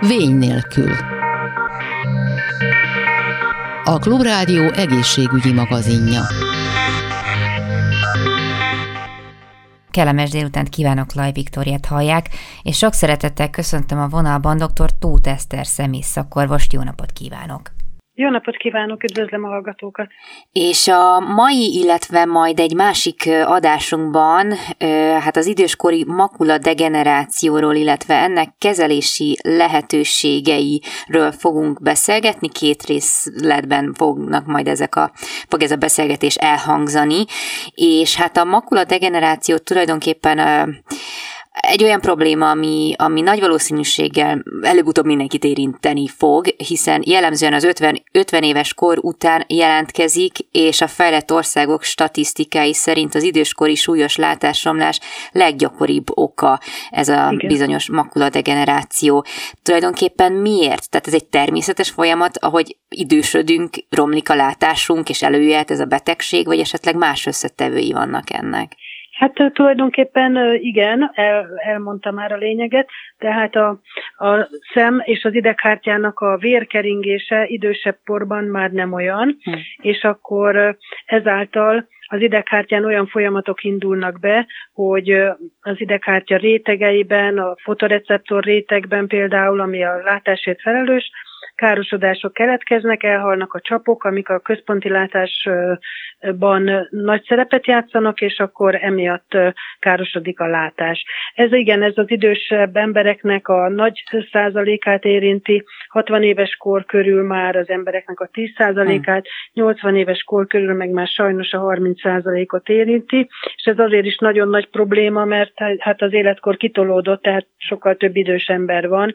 Vény nélkül. A Klubrádió egészségügyi magazinja. Kellemes délutánt kívánok, Laj Viktoriát hallják, és sok szeretettel köszöntöm a vonalban dr. Tóth Eszter szemész szakorvost, jó napot kívánok! Jó napot kívánok, üdvözlöm a hallgatókat! És a mai, illetve majd egy másik adásunkban, hát az időskori makula degenerációról, illetve ennek kezelési lehetőségeiről fogunk beszélgetni. Két részletben fognak majd ezek a, fog ez a beszélgetés elhangzani. És hát a makula degeneráció tulajdonképpen egy olyan probléma, ami, ami nagy valószínűséggel előbb-utóbb mindenkit érinteni fog, hiszen jellemzően az 50, 50 éves kor után jelentkezik, és a fejlett országok statisztikái szerint az időskori súlyos látásromlás leggyakoribb oka ez a Igen. bizonyos makuladegeneráció. Tulajdonképpen miért? Tehát ez egy természetes folyamat, ahogy idősödünk, romlik a látásunk, és előjöhet ez a betegség, vagy esetleg más összetevői vannak ennek? Hát tulajdonképpen igen, el, elmondta már a lényeget, tehát a, a szem és az ideghártyának a vérkeringése idősebb korban már nem olyan, hm. és akkor ezáltal az ideghártyán olyan folyamatok indulnak be, hogy az ideghártya rétegeiben, a fotoreceptor rétegben például, ami a látásért felelős, károsodások keletkeznek, elhalnak a csapok, amik a központi látásban nagy szerepet játszanak, és akkor emiatt károsodik a látás. Ez igen, ez az idősebb embereknek a nagy százalékát érinti, 60 éves kor körül már az embereknek a 10 százalékát, 80 éves kor körül meg már sajnos a 30 százalékot érinti, és ez azért is nagyon nagy probléma, mert hát az életkor kitolódott, tehát sokkal több idős ember van,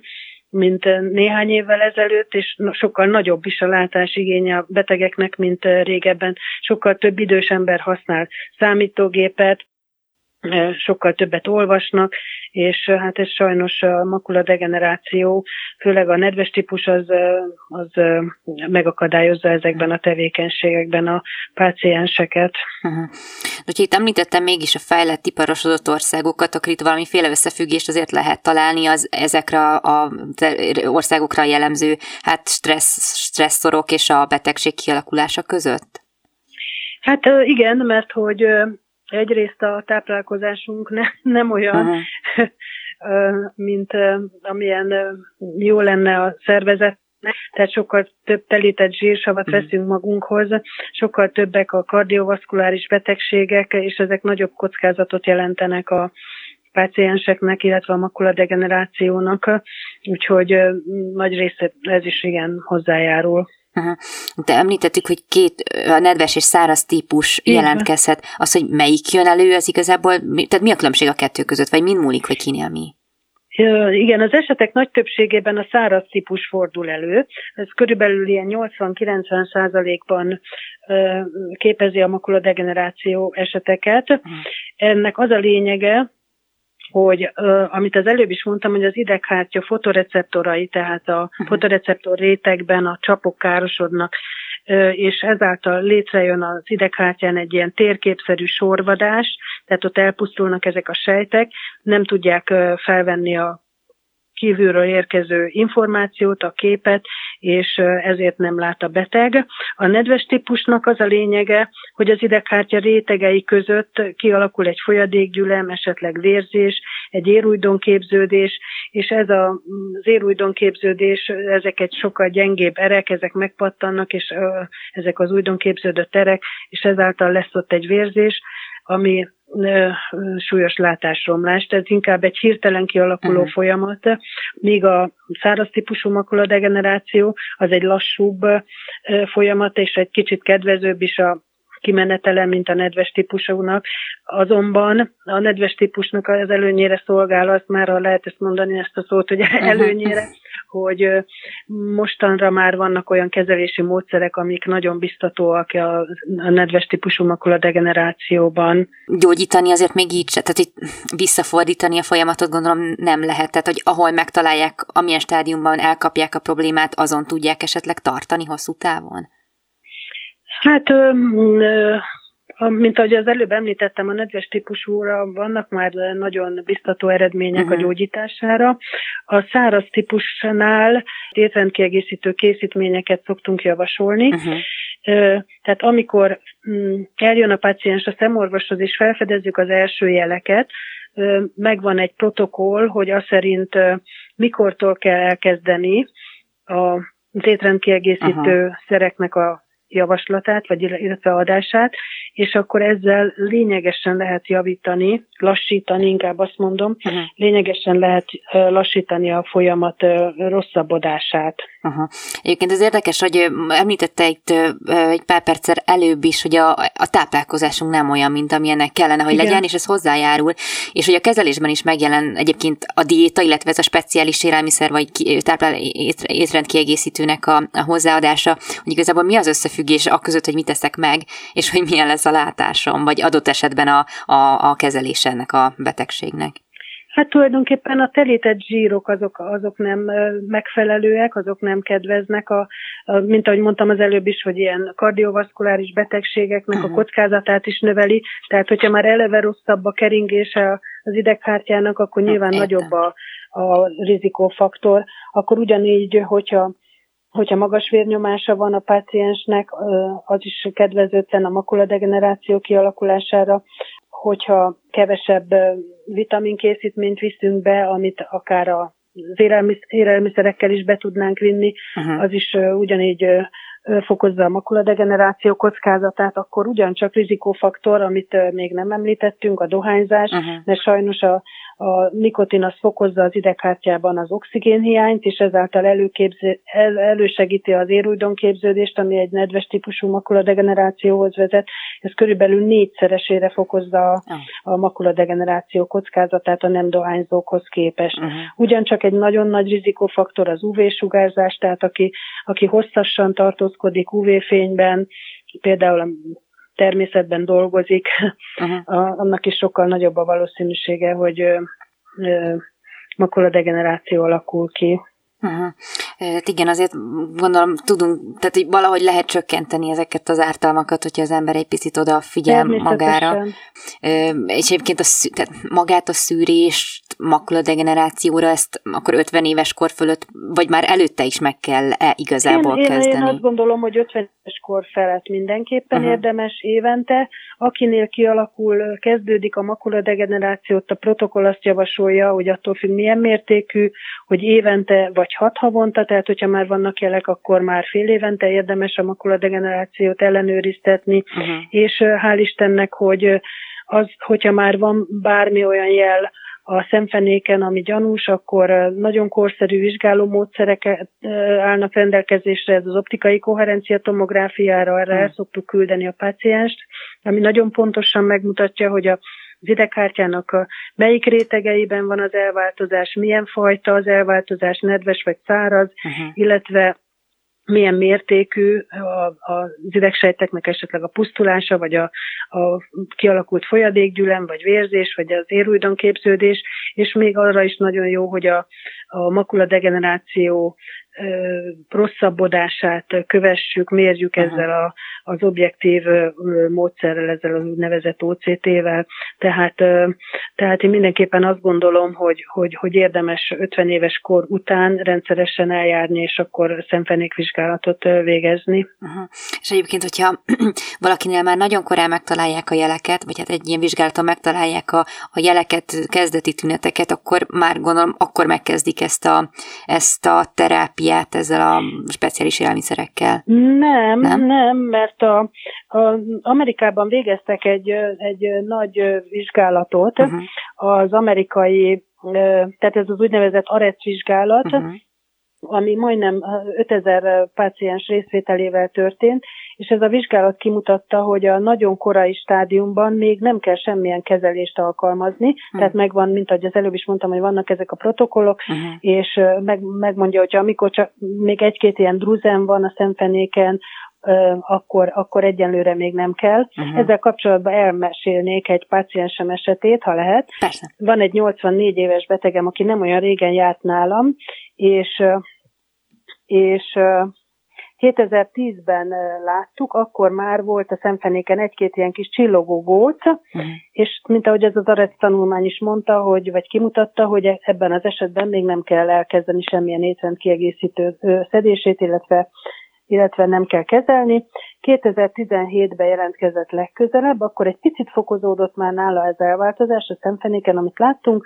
mint néhány évvel ezelőtt, és sokkal nagyobb is a látásigénye a betegeknek, mint régebben. Sokkal több idős ember használ számítógépet, sokkal többet olvasnak, és hát ez sajnos a makula degeneráció, főleg a nedves típus az, az megakadályozza ezekben a tevékenységekben a pácienseket. Uh-huh. Úgyhogy itt említettem mégis a fejlett iparosodott országokat, akkor itt valamiféle összefüggést azért lehet találni az ezekre a országokra jellemző hát stressz, stresszorok és a betegség kialakulása között? Hát igen, mert hogy egyrészt a táplálkozásunk ne, nem olyan, uh-huh. mint amilyen jó lenne a szervezet, tehát sokkal több telített zsírsavat uh-huh. veszünk magunkhoz, sokkal többek a kardiovaszkuláris betegségek, és ezek nagyobb kockázatot jelentenek a pácienseknek, illetve a makuladegenerációnak, úgyhogy nagy része ez is igen hozzájárul. Uh-huh. De említettük, hogy két, a nedves és száraz típus Igen. jelentkezhet. Az, hogy melyik jön elő, az igazából, tehát mi a különbség a kettő között, vagy mind múlik, hogy kinél mi? Igen, az esetek nagy többségében a száraz típus fordul elő. Ez körülbelül ilyen 80-90 százalékban képezi a makuladegeneráció eseteket. Ennek az a lényege, hogy amit az előbb is mondtam, hogy az ideghártya fotoreceptorai, tehát a uh-huh. fotoreceptor rétegben a csapok károsodnak, és ezáltal létrejön az ideghártyán egy ilyen térképszerű sorvadás, tehát ott elpusztulnak ezek a sejtek, nem tudják felvenni a kívülről érkező információt, a képet, és ezért nem lát a beteg. A nedves típusnak az a lényege, hogy az ideghártya rétegei között kialakul egy folyadékgyülem, esetleg vérzés, egy érújdonképződés, és ez az érújdonképződés, ezek egy sokkal gyengébb erek, ezek megpattannak, és ezek az újdonképződött erek, és ezáltal lesz ott egy vérzés, ami súlyos látásromlást, ez inkább egy hirtelen kialakuló uh-huh. folyamat, míg a száraz típusú makuladegeneráció az egy lassúbb folyamat, és egy kicsit kedvezőbb is a kimenetele, mint a nedves típusúnak. Azonban a nedves típusnak az előnyére szolgál, azt már ha lehet ezt mondani ezt a szót, hogy uh-huh. előnyére, hogy mostanra már vannak olyan kezelési módszerek, amik nagyon biztatóak a, nedves típusú makula degenerációban. Gyógyítani azért még így tehát itt visszafordítani a folyamatot gondolom nem lehet, tehát hogy ahol megtalálják, amilyen stádiumban elkapják a problémát, azon tudják esetleg tartani hosszú távon? Hát ö, ö, mint ahogy az előbb említettem, a nedves típusúra vannak már nagyon biztató eredmények uh-huh. a gyógyítására. A száraz típusnál étrendkiegészítő készítményeket szoktunk javasolni. Uh-huh. Tehát amikor mm, eljön a paciens a szemorvoshoz, és felfedezzük az első jeleket, megvan egy protokoll, hogy az szerint mikortól kell elkezdeni a étrendkiegészítő uh-huh. szereknek a javaslatát, vagy illetve adását, és akkor ezzel lényegesen lehet javítani, lassítani, inkább azt mondom, uh-huh. lényegesen lehet lassítani a folyamat rosszabbodását. Uh-huh. Egyébként ez érdekes, hogy említette itt egy pár perccel előbb is, hogy a, a táplálkozásunk nem olyan, mint amilyennek kellene, hogy Igen. legyen, és ez hozzájárul, és hogy a kezelésben is megjelen egyébként a diéta, illetve ez a speciális élelmiszer vagy táplál étrendkiegészítőnek a, a hozzáadása, hogy igazából mi az összefüggés a között, hogy mit teszek meg, és hogy milyen lesz a látásom, vagy adott esetben a, a, a kezelés ennek a betegségnek. Hát tulajdonképpen a telített zsírok azok, azok nem megfelelőek, azok nem kedveznek, a, a, mint ahogy mondtam az előbb is, hogy ilyen kardiovaszkuláris betegségeknek uh-huh. a kockázatát is növeli, tehát hogyha már eleve rosszabb a keringése az ideghártyának, akkor nyilván Értem. nagyobb a, a rizikófaktor, akkor ugyanígy, hogyha hogyha magas vérnyomása van a páciensnek, az is kedvezőtlen a makuladegeneráció kialakulására, hogyha kevesebb vitaminkészítményt viszünk be, amit akár az élelmiszerekkel is be tudnánk vinni, uh-huh. az is ugyanígy fokozza a makuladegeneráció kockázatát, akkor ugyancsak rizikófaktor, amit még nem említettünk, a dohányzás, uh-huh. mert sajnos a, a nikotin az fokozza az ideghártyában az oxigénhiányt, és ezáltal előképző, el, elősegíti az képződést, ami egy nedves típusú makuladegenerációhoz vezet. Ez körülbelül négyszeresére fokozza a, a makuladegeneráció kockázatát a nem dohányzókhoz képest. Uh-huh. Ugyancsak egy nagyon nagy rizikófaktor az UV-sugárzás, tehát aki, aki hosszasan tartózkodik UV-fényben, például természetben dolgozik, uh-huh. annak is sokkal nagyobb a valószínűsége, hogy makuladegeneráció alakul ki. Uh-huh. Hát igen, azért gondolom tudunk, tehát hogy valahogy lehet csökkenteni ezeket az ártalmakat, hogyha az ember egy picit odafigyel magára. És egyébként a, tehát magát a szűrést, makuladegenerációra ezt akkor 50 éves kor fölött, vagy már előtte is meg kell -e igazából én, kezdeni? Én, én azt gondolom, hogy 50 éves kor felett mindenképpen uh-huh. érdemes évente. Akinél kialakul, kezdődik a makuladegenerációt, a protokoll azt javasolja, hogy attól függ milyen mértékű, hogy évente vagy hat havonta, tehát hogyha már vannak jelek, akkor már fél évente érdemes a makuladegenerációt ellenőriztetni, uh-huh. és hál' Istennek, hogy az, hogyha már van bármi olyan jel a szemfenéken, ami gyanús, akkor nagyon korszerű vizsgáló módszerek állnak rendelkezésre, ez az optikai koherencia tomográfiára, erre el szoktuk küldeni a pácienst, ami nagyon pontosan megmutatja, hogy a az ideghártyának a melyik rétegeiben van az elváltozás, milyen fajta az elváltozás, nedves vagy száraz, uh-huh. illetve milyen mértékű az idegsejteknek esetleg a pusztulása, vagy a, a kialakult folyadékgyűlem, vagy vérzés, vagy az érújdon képződés, és még arra is nagyon jó, hogy a, a makuladegeneráció rosszabbodását kövessük, mérjük uh-huh. ezzel a, az objektív módszerrel, ezzel az úgynevezett OCT-vel. Tehát, tehát én mindenképpen azt gondolom, hogy, hogy, hogy érdemes 50 éves kor után rendszeresen eljárni, és akkor szemfenékvizsgálatot végezni. Uh-huh. És egyébként, hogyha valakinél már nagyon korán megtalálják a jeleket, vagy hát egy ilyen vizsgálaton megtalálják a, a jeleket, kezdeti tüneteket, akkor már gondolom, akkor megkezdik ezt a, ezt a terápiát, terápiát ezzel a speciális élelmiszerekkel? Nem, nem, nem mert a, a Amerikában végeztek egy, egy nagy vizsgálatot, uh-huh. az amerikai, tehát ez az úgynevezett AREC vizsgálat, uh-huh ami majdnem 5000 páciens részvételével történt, és ez a vizsgálat kimutatta, hogy a nagyon korai stádiumban még nem kell semmilyen kezelést alkalmazni, uh-huh. tehát megvan, mint ahogy az előbb is mondtam, hogy vannak ezek a protokollok, uh-huh. és meg, megmondja, hogy amikor csak még egy-két ilyen druzen van a szemfenéken, akkor, akkor egyenlőre még nem kell. Uh-huh. Ezzel kapcsolatban elmesélnék egy páciensem esetét, ha lehet. Persze. Van egy 84 éves betegem, aki nem olyan régen járt nálam, és, és 2010-ben láttuk, akkor már volt a szemfenéken egy-két ilyen kis csillogó góc, uh-huh. és mint ahogy ez az Arec tanulmány is mondta, hogy, vagy kimutatta, hogy e-, ebben az esetben még nem kell elkezdeni semmilyen étrend kiegészítő szedését, illetve illetve nem kell kezelni. 2017-ben jelentkezett legközelebb, akkor egy picit fokozódott már nála ez elváltozás a szemfenéken, amit láttunk,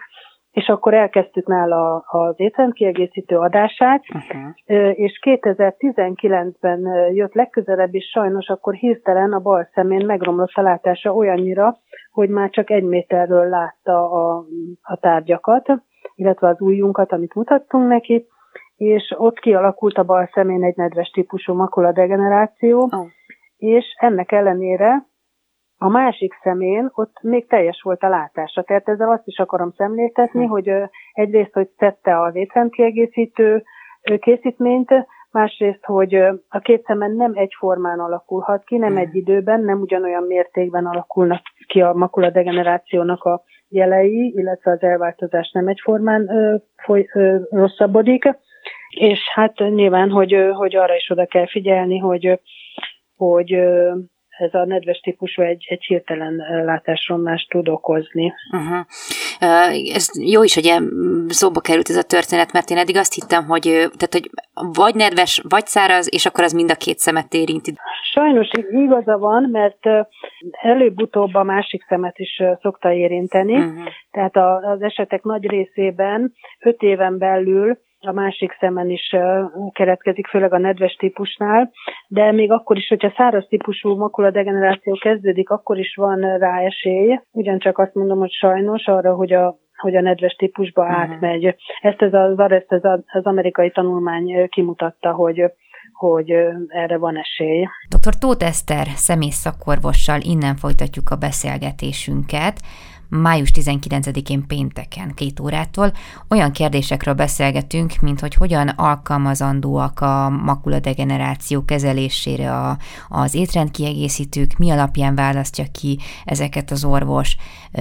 és akkor elkezdtük nála az étrendkiegészítő adását, uh-huh. és 2019-ben jött legközelebb is sajnos akkor hirtelen a bal szemén megromlott a látása olyannyira, hogy már csak egy méterről látta a, a tárgyakat, illetve az ujjunkat, amit mutattunk neki, és ott kialakult a bal szemén egy nedves típusú makuladegeneráció, oh. és ennek ellenére a másik szemén ott még teljes volt a látása. Tehát ezzel azt is akarom szemléltetni, hm. hogy egyrészt, hogy szedte az étrendkiegészítő készítményt, másrészt, hogy a két szemen nem egyformán alakulhat ki, nem hm. egy időben, nem ugyanolyan mértékben alakulnak ki a makuladegenerációnak a jelei, illetve az elváltozás nem egyformán ö, foly, ö, rosszabbodik. És hát nyilván, hogy, hogy arra is oda kell figyelni, hogy, hogy ez a nedves típusú egy, egy hirtelen látásromlást tud okozni. Uh-huh. Ez jó is, hogy szóba került ez a történet, mert én eddig azt hittem, hogy, tehát, hogy vagy nedves, vagy száraz, és akkor az mind a két szemet érinti. Sajnos igaza van, mert előbb-utóbb a másik szemet is szokta érinteni, uh-huh. tehát az esetek nagy részében öt éven belül a másik szemen is keretkezik, főleg a nedves típusnál, de még akkor is, hogyha száraz típusú makuladegeneráció kezdődik, akkor is van rá esély. Ugyancsak azt mondom, hogy sajnos arra, hogy a hogy a nedves típusba uh-huh. átmegy. Ezt ez az, ezt ez az amerikai tanulmány kimutatta, hogy hogy erre van esély. Dr. Tóth Eszter szemész szakorvossal innen folytatjuk a beszélgetésünket május 19-én pénteken két órától olyan kérdésekről beszélgetünk, mint hogy hogyan alkalmazandóak a makuladegeneráció kezelésére a, az étrendkiegészítők, mi alapján választja ki ezeket az orvos,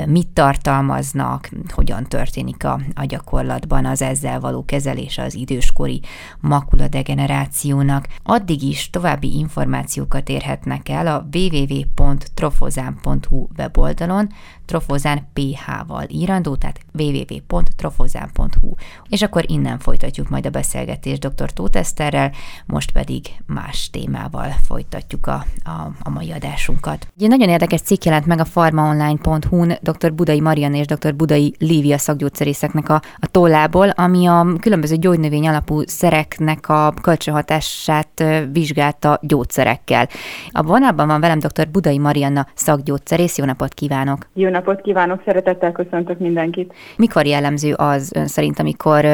mit tartalmaznak, hogyan történik a, a gyakorlatban az ezzel való kezelése az időskori makuladegenerációnak. Addig is további információkat érhetnek el a www.trofozán.hu weboldalon, trofozán ph-val írandó, tehát www.trofozán.hu. És akkor innen folytatjuk majd a beszélgetést dr. Tóth Eszterrel, most pedig más témával folytatjuk a, a, a mai adásunkat. Egy nagyon érdekes cikk jelent meg a farmaonline.hu-n dr. Budai Marian és dr. Budai Lívia szakgyógyszerészeknek a, a tollából, ami a különböző gyógynövény alapú szereknek a kölcsönhatását vizsgálta gyógyszerekkel. A vonalban van velem dr. Budai Marianna szakgyógyszerész, jó napot kívánok! Jó napot kívánok, szeretettel köszöntök mindenkit. Mikor jellemző az ön szerint, amikor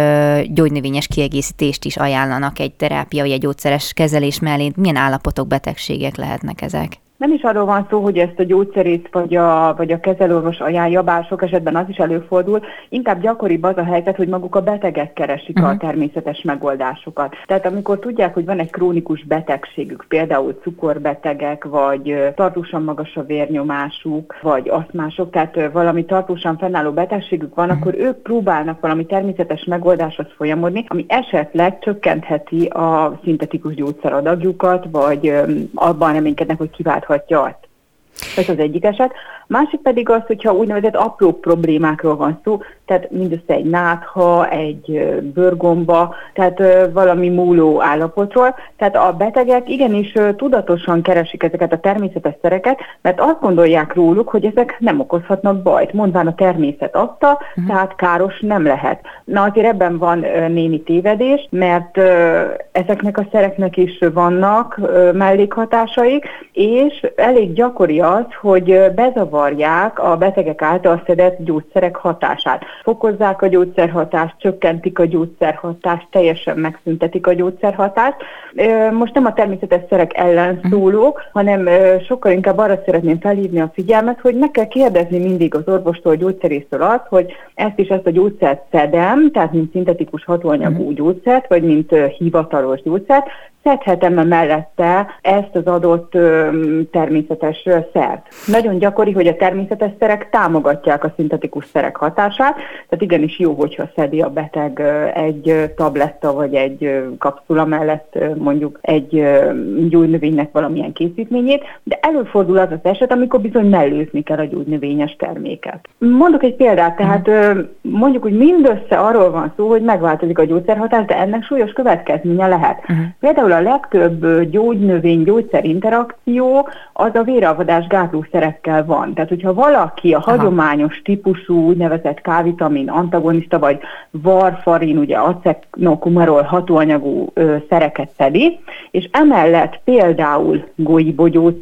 gyógynövényes kiegészítést is ajánlanak egy terápia vagy egy gyógyszeres kezelés mellé? Milyen állapotok, betegségek lehetnek ezek? Nem is arról van szó, hogy ezt a gyógyszerét vagy a, vagy a kezelőorvos ajánlja, bár sok esetben az is előfordul, inkább gyakoribb az a helyzet, hogy maguk a betegek keresik uh-huh. a mhm. természetes megoldásokat. Tehát amikor tudják, hogy van egy krónikus betegségük, például cukorbetegek, vagy tartósan magas a vérnyomásuk, vagy asztmások, tehát valami tartósan fennálló betegségük van, uh-huh. akkor ők próbálnak valami természetes megoldáshoz folyamodni, ami esetleg csökkentheti a szintetikus gyógyszeradagjukat, vagy abban reménykednek, hogy kivált megmutathatja azt. Ez az egyik eset. Másik pedig az, hogyha úgynevezett apró problémákról van szó, tehát mindössze egy nátha, egy bőrgomba, tehát valami múló állapotról. Tehát a betegek igenis tudatosan keresik ezeket a természetes szereket, mert azt gondolják róluk, hogy ezek nem okozhatnak bajt. Mondván a természet adta, uh-huh. tehát káros nem lehet. Na azért ebben van némi tévedés, mert ezeknek a szereknek is vannak mellékhatásaik, és elég gyakori az, hogy bezavarják a betegek által szedett gyógyszerek hatását fokozzák a gyógyszerhatást, csökkentik a gyógyszerhatást, teljesen megszüntetik a gyógyszerhatást. Most nem a természetes szerek ellen mhm. szólók, hanem sokkal inkább arra szeretném felhívni a figyelmet, hogy meg kell kérdezni mindig az orvostól, a gyógyszerésztől azt, hogy ezt is ezt a gyógyszert szedem, tehát mint szintetikus hatóanyagú uh-huh. gyógyszert, vagy mint hivatalos gyógyszert, szedhetem-e mellette ezt az adott természetes szert. Nagyon gyakori, hogy a természetes szerek támogatják a szintetikus szerek hatását, tehát igenis jó, hogyha szedi a beteg egy tabletta vagy egy kapszula mellett mondjuk egy gyógynövénynek valamilyen készítményét, de előfordul az az eset, amikor bizony mellőzni kell a gyógynövényes terméket. Mondok egy példát, tehát mondjuk, hogy mindössze arról van szó, hogy megváltozik a gyógyszerhatás, de ennek súlyos következménye lehet. Uh-huh. Például a legtöbb gyógynövény gyógyszer interakció az a véralvadás gátlószerekkel van. Tehát, hogyha valaki a Aha. hagyományos típusú úgynevezett K-vitamin antagonista vagy varfarin, ugye acetnokumarol hatóanyagú ö, szereket szedi, és emellett például golybogyót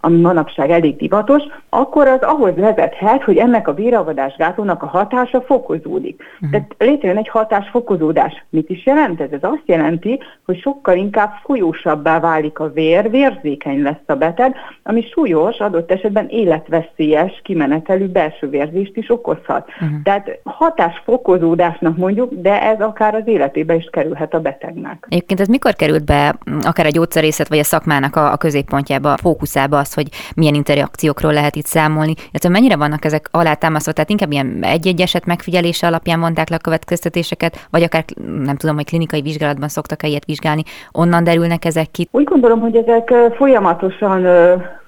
ami manapság elég divatos, akkor az ahhoz vezethet, hogy ennek a véralvadás gátlónak a hatása fokozódik. Uh-huh. Tehát létrejön egy hatásfokozódás. Mit is jelent ez? Ez azt jelenti, hogy sokkal inkább folyósabbá válik a vér, vérzékeny lesz a beteg, ami súlyos, adott esetben életveszélyes kimenetelű belső vérzést is okozhat. Uh-huh. Tehát hatásfokozódásnak mondjuk, de ez akár az életébe is kerülhet a betegnek. Egyébként ez mikor került be akár a gyógyszerészet vagy a szakmának a, a középpontjába, a fókuszába az, hogy milyen interakciókról lehet itt számolni, illetve mennyire vannak ezek alátámasztva, tehát inkább ilyen egy-egy eset megfigyelése alapján mondták le a következtetéseket, vagy akár nem tudom, hogy klinikai vizsgálatban szoktak-e ilyet vizsgálni, onnan derülnek ezek ki? Úgy gondolom, hogy ezek folyamatosan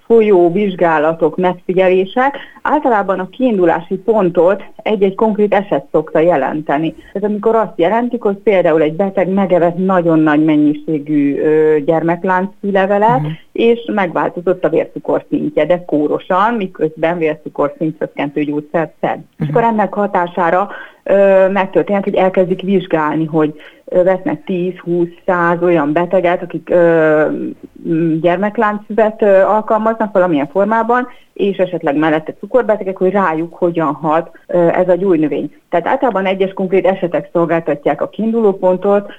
folyó vizsgálatok, megfigyelések általában a kiindulási pontot egy-egy konkrét eset szokta jelenteni. Ez amikor azt jelentik, hogy például egy beteg megevett nagyon nagy mennyiségű gyermeklánc szílevelet, uh-huh. és megváltozott a vércukor szintje, de kórosan, miközben vércukorszint csökkentő gyógyszert szed. Uh-huh. És akkor ennek hatására megtörténhet, hogy elkezdik vizsgálni, hogy vesznek 10-20-100 olyan beteget, akik ö, gyermekláncüvet alkalmaznak valamilyen formában, és esetleg mellette cukorbetegek, hogy rájuk hogyan hat ez a gyógynövény. Tehát általában egyes konkrét esetek szolgáltatják a kiindulópontot,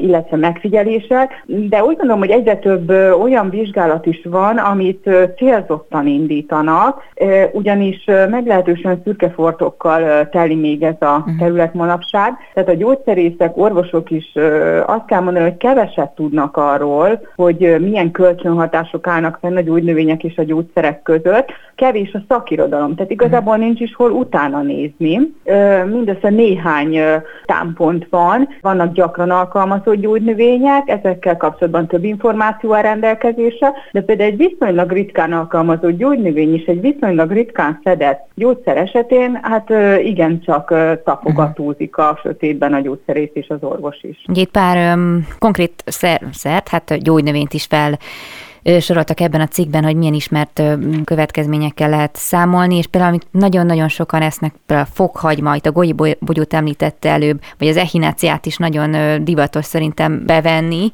illetve megfigyelések, de úgy gondolom, hogy egyre több olyan vizsgálat is van, amit célzottan indítanak, ugyanis meglehetősen szürkefortokkal teli még ez a mhm. terület manapság. Tehát a gyógyszerészek, orvosok is azt kell mondani, hogy keveset tudnak arról, hogy milyen kölcsönhatások állnak fenn a gyógynövények és a gyógyszerek között, kevés a szakirodalom, tehát igazából nincs is hol utána nézni. Mindössze néhány támpont van, vannak gyakran alkalmazott gyógynövények, ezekkel kapcsolatban több információ a rendelkezésre, de például egy viszonylag ritkán alkalmazott gyógynövény is egy viszonylag ritkán szedett gyógyszer esetén, hát igencsak tapogatózik a sötétben a gyógyszerész és az orvos is. Ugye itt pár um, konkrét szer, szert, hát gyógynövényt is fel soroltak ebben a cikkben, hogy milyen ismert következményekkel lehet számolni, és például amit nagyon-nagyon sokan esznek, például a fokhagyma, itt a gólyi bogyót említette előbb, vagy az echináciát is nagyon divatos szerintem bevenni.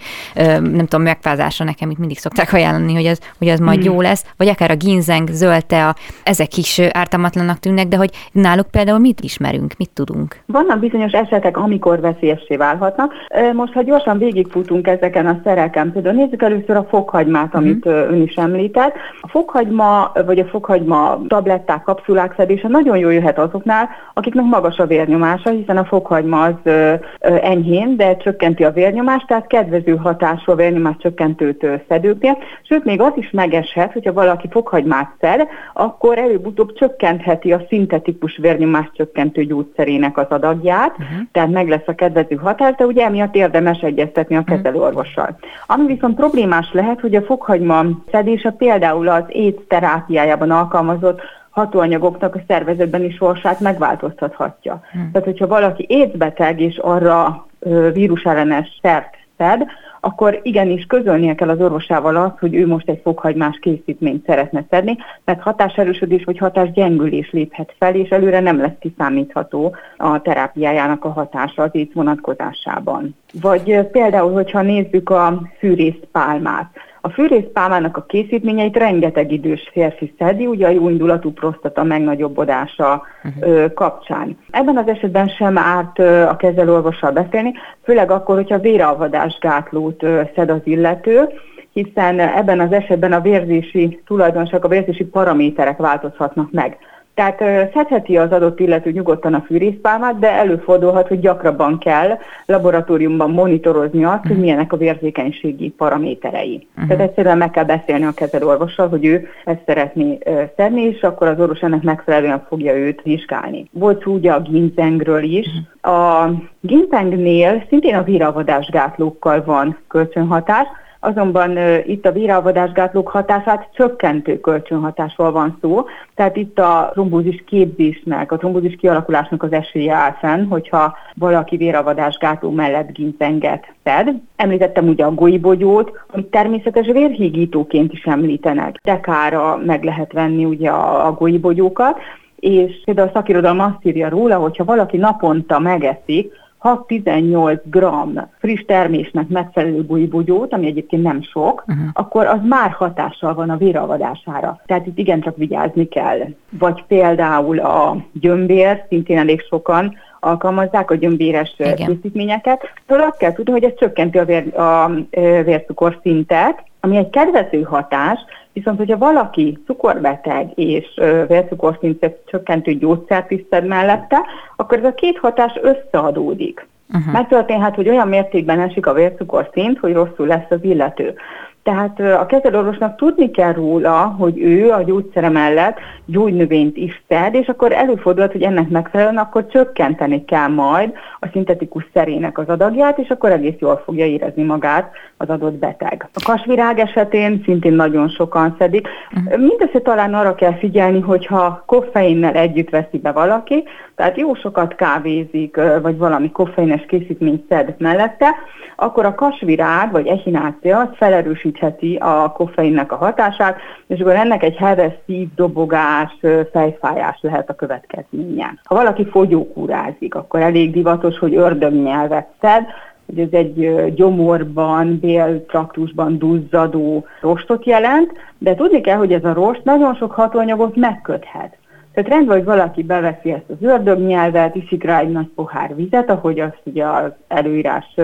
Nem tudom, megfázásra nekem itt mindig szokták ajánlani, hogy az, hogy az majd hmm. jó lesz, vagy akár a ginzeng, zöldtea, ezek is ártalmatlanak tűnnek, de hogy náluk például mit ismerünk, mit tudunk? Vannak bizonyos esetek, amikor veszélyessé válhatnak. Most, ha gyorsan végigfutunk ezeken a szereken, például nézzük először a fokhagymát, amit uh-huh. ön is említett. A fokhagyma, vagy a fokhagyma tabletták, kapszulák szedése nagyon jól jöhet azoknál, akiknek magas a vérnyomása, hiszen a fokhagyma az ö, ö, enyhén, de csökkenti a vérnyomást, tehát kedvező hatású a vérnyomás csökkentőt szedőknél. Sőt, még az is megeshet, hogyha valaki fokhagymát szed, akkor előbb-utóbb csökkentheti a szintetikus vérnyomás csökkentő gyógyszerének az adagját, uh-huh. tehát meg lesz a kedvező hatás, de ugye emiatt érdemes egyeztetni a kezelőorvossal. Ami viszont problémás lehet, hogy a fokhagyma fokhagyma szedése például az AIDS terápiájában alkalmazott hatóanyagoknak a szervezetben is sorsát megváltoztathatja. Hmm. Tehát, hogyha valaki étbeteg és arra vírusellenes szert szed, akkor igenis közölnie kell az orvosával azt, hogy ő most egy fokhagymás készítményt szeretne szedni, mert hatáserősödés vagy hatásgyengülés léphet fel, és előre nem lesz kiszámítható a terápiájának a hatása az ész vonatkozásában. Vagy például, hogyha nézzük a fűrészpálmát, a fűrészpálmának a készítményeit rengeteg idős férfi szedi, ugye a jóindulatú prostata megnagyobbodása uh-huh. kapcsán. Ebben az esetben sem árt a kezelőorvossal beszélni, főleg akkor, hogyha véralvadás gátlót szed az illető, hiszen ebben az esetben a vérzési tulajdonság, a vérzési paraméterek változhatnak meg. Tehát szedheti az adott illető nyugodtan a fűrészpálmát, de előfordulhat, hogy gyakrabban kell laboratóriumban monitorozni azt, hogy mhm. milyenek a vérzékenységi paraméterei. Uh-huh. Tehát egyszerűen meg kell beszélni a kezelőorvossal, hogy ő ezt szeretné szedni, és akkor az orvos ennek megfelelően fogja őt vizsgálni. Volt szó ugye a ginzengről is. Uh-huh. A ginzengnél szintén a víravadásgátlókkal van kölcsönhatás, Azonban itt a véralvadásgátlók hatását csökkentő kölcsönhatásról van szó, tehát itt a trombózis képzésnek, a trombózis kialakulásnak az esélye áll fenn, hogyha valaki véralvadásgátló mellett ginzenget szed. Említettem ugye a golybogyót, amit természetes vérhígítóként is említenek. Tekára meg lehet venni ugye a, a golybogyókat, és például a szakirodalom azt írja róla, hogyha valaki naponta megeszik 6-18 g friss termésnek megfelelő bugybugyót, ami egyébként nem sok, uh-huh. akkor az már hatással van a véralvadására. Tehát itt igencsak vigyázni kell. Vagy például a gyömbér, szintén elég sokan alkalmazzák a gyömbéres készítményeket. Szóval azt kell tudni, hogy ez csökkenti a, vér, a vércukor szintet, ami egy kedvező hatás, viszont hogyha valaki cukorbeteg és vércukorszintet csökkentő gyógyszert is szed mellette, akkor ez a két hatás összeadódik. Uh-huh. Megtörténhet, hogy olyan mértékben esik a vércukorszint, hogy rosszul lesz az illető. Tehát a kezelőorvosnak tudni kell róla, hogy ő a gyógyszere mellett gyógynövényt is szed, és akkor előfordulhat, hogy ennek megfelelően akkor csökkenteni kell majd a szintetikus szerének az adagját, és akkor egész jól fogja érezni magát az adott beteg. A kasvirág esetén szintén nagyon sokan szedik. Uh-huh. Mindössze talán arra kell figyelni, hogyha koffeinnel együtt veszi be valaki, tehát jó sokat kávézik, vagy valami koffeines készítményt szed mellette, akkor a kasvirág vagy echinácia az felerősítheti a koffeinnek a hatását, és akkor ennek egy heves szívdobogás, fejfájás lehet a következménye. Ha valaki fogyókúrázik, akkor elég divatos, hogy ördögnyelvet szed, hogy ez egy gyomorban, béltraktusban duzzadó rostot jelent, de tudni kell, hogy ez a rost nagyon sok hatóanyagot megköthet. Tehát rendben, hogy valaki beveszi ezt az ördögnyelvet, iszik rá egy nagy pohár vizet, ahogy azt ugye az előírás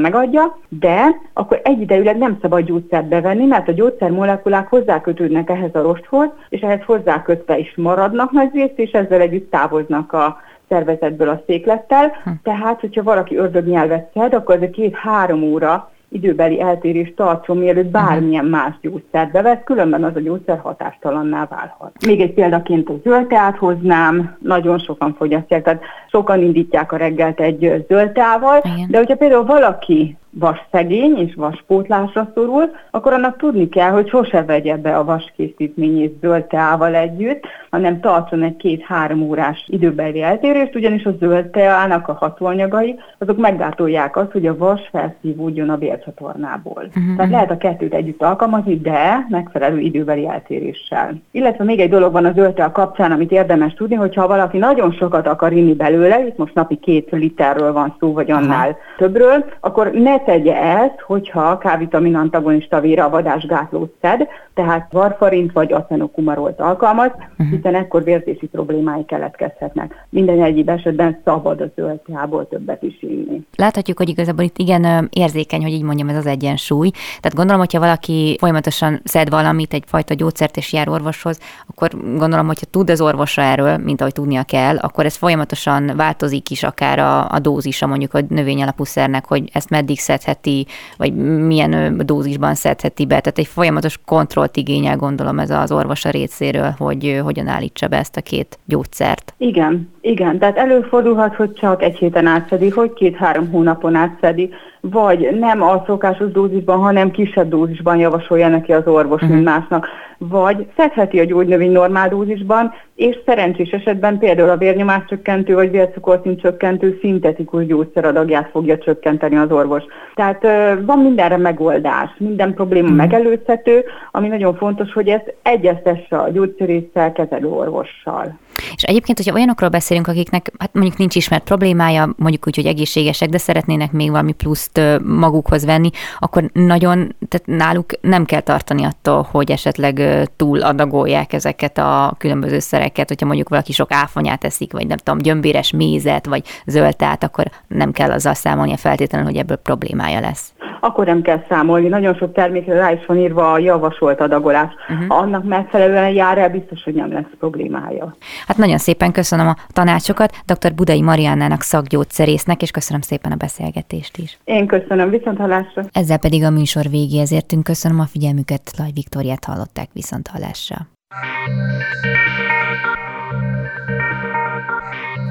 megadja, de akkor egyidejűleg nem szabad gyógyszert bevenni, mert a gyógyszermolekulák hozzákötődnek ehhez a rosthoz, és ehhez hozzákötve is maradnak nagy részt, és ezzel együtt távoznak a szervezetből a széklettel. Hm. Tehát, hogyha valaki ördögnyelvet szed, akkor ez a két-három óra időbeli eltérést tartson, mielőtt bármilyen más gyógyszert bevesz, különben az a gyógyszer hatástalanná válhat. Még egy példaként a zöldteát hoznám, nagyon sokan fogyasztják, tehát sokan indítják a reggelt egy zöldteával, de hogyha például valaki vasszegény és vaspótlásra szorul, akkor annak tudni kell, hogy sose vegye be a vaskészítményét zöld teával együtt, hanem tartson egy két-három órás időbeli eltérést, ugyanis a zöld teának a hatóanyagai, azok meggátolják azt, hogy a vas felszívódjon a vércsatornából. Uh-huh. Tehát lehet a kettőt együtt alkalmazni, de megfelelő időbeli eltéréssel. Illetve még egy dolog van a zöld tea kapcsán, amit érdemes tudni, hogyha valaki nagyon sokat akar inni belőle, itt most napi két literről van szó, vagy annál uh-huh. többről, akkor ne tegye ezt, hogyha K-vitamin antagonista vadásgátlót szed, tehát varfarint vagy acenokumarolt alkalmaz, uh-huh. hiszen ekkor vérzési problémái keletkezhetnek. Minden egyéb esetben szabad a zöldteából többet is inni. Láthatjuk, hogy igazából itt igen érzékeny, hogy így mondjam, ez az egyensúly. Tehát gondolom, hogyha valaki folyamatosan szed valamit, egyfajta gyógyszert és jár orvoshoz, akkor gondolom, hogyha tud az orvosa erről, mint ahogy tudnia kell, akkor ez folyamatosan változik is akár a, a dózisa mondjuk a növényalapú szernek, hogy ezt meddig szedheti, vagy milyen dózisban szedheti be. Tehát egy folyamatos kontrollt igényel, gondolom ez az orvosa részéről, hogy hogyan állítsa be ezt a két gyógyszert. Igen, igen. Tehát előfordulhat, hogy csak egy héten átszedi, hogy két-három hónapon átszedi, vagy nem a szokásos dózisban, hanem kisebb dózisban javasolja neki az orvos, uh-huh. mint másnak, vagy szedheti a gyógynövény normál dózisban, és szerencsés esetben például a vérnyomás csökkentő vagy vércukorszint csökkentő szintetikus gyógyszeradagját fogja csökkenteni az orvos. Tehát van mindenre megoldás, minden probléma uh-huh. megelőzhető, ami nagyon fontos, hogy ezt egyeztesse a gyógyszerésszel, kezelő orvossal. És egyébként, hogyha olyanokról beszélünk, akiknek hát mondjuk nincs ismert problémája, mondjuk úgy, hogy egészségesek, de szeretnének még valami pluszt magukhoz venni, akkor nagyon, tehát náluk nem kell tartani attól, hogy esetleg túl adagolják ezeket a különböző szereket, hogyha mondjuk valaki sok áfonyát eszik, vagy nem tudom, gyömbéres mézet, vagy zöldtát, akkor nem kell azzal számolnia feltétlenül, hogy ebből problémája lesz. Akkor nem kell számolni. Nagyon sok termékre rá is van írva a javasolt adagolás. Uh-huh. Annak megfelelően jár el, biztos, hogy nem lesz problémája. Hát nagyon szépen köszönöm a tanácsokat dr. Budai Mariannának szakgyógyszerésznek, és köszönöm szépen a beszélgetést is. Én köszönöm, viszont hallásra. Ezzel pedig a műsor végéhez értünk. Köszönöm a figyelmüket, Laj Viktoriát hallották viszont hallásra.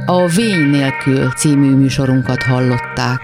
A Vény nélkül című műsorunkat hallották.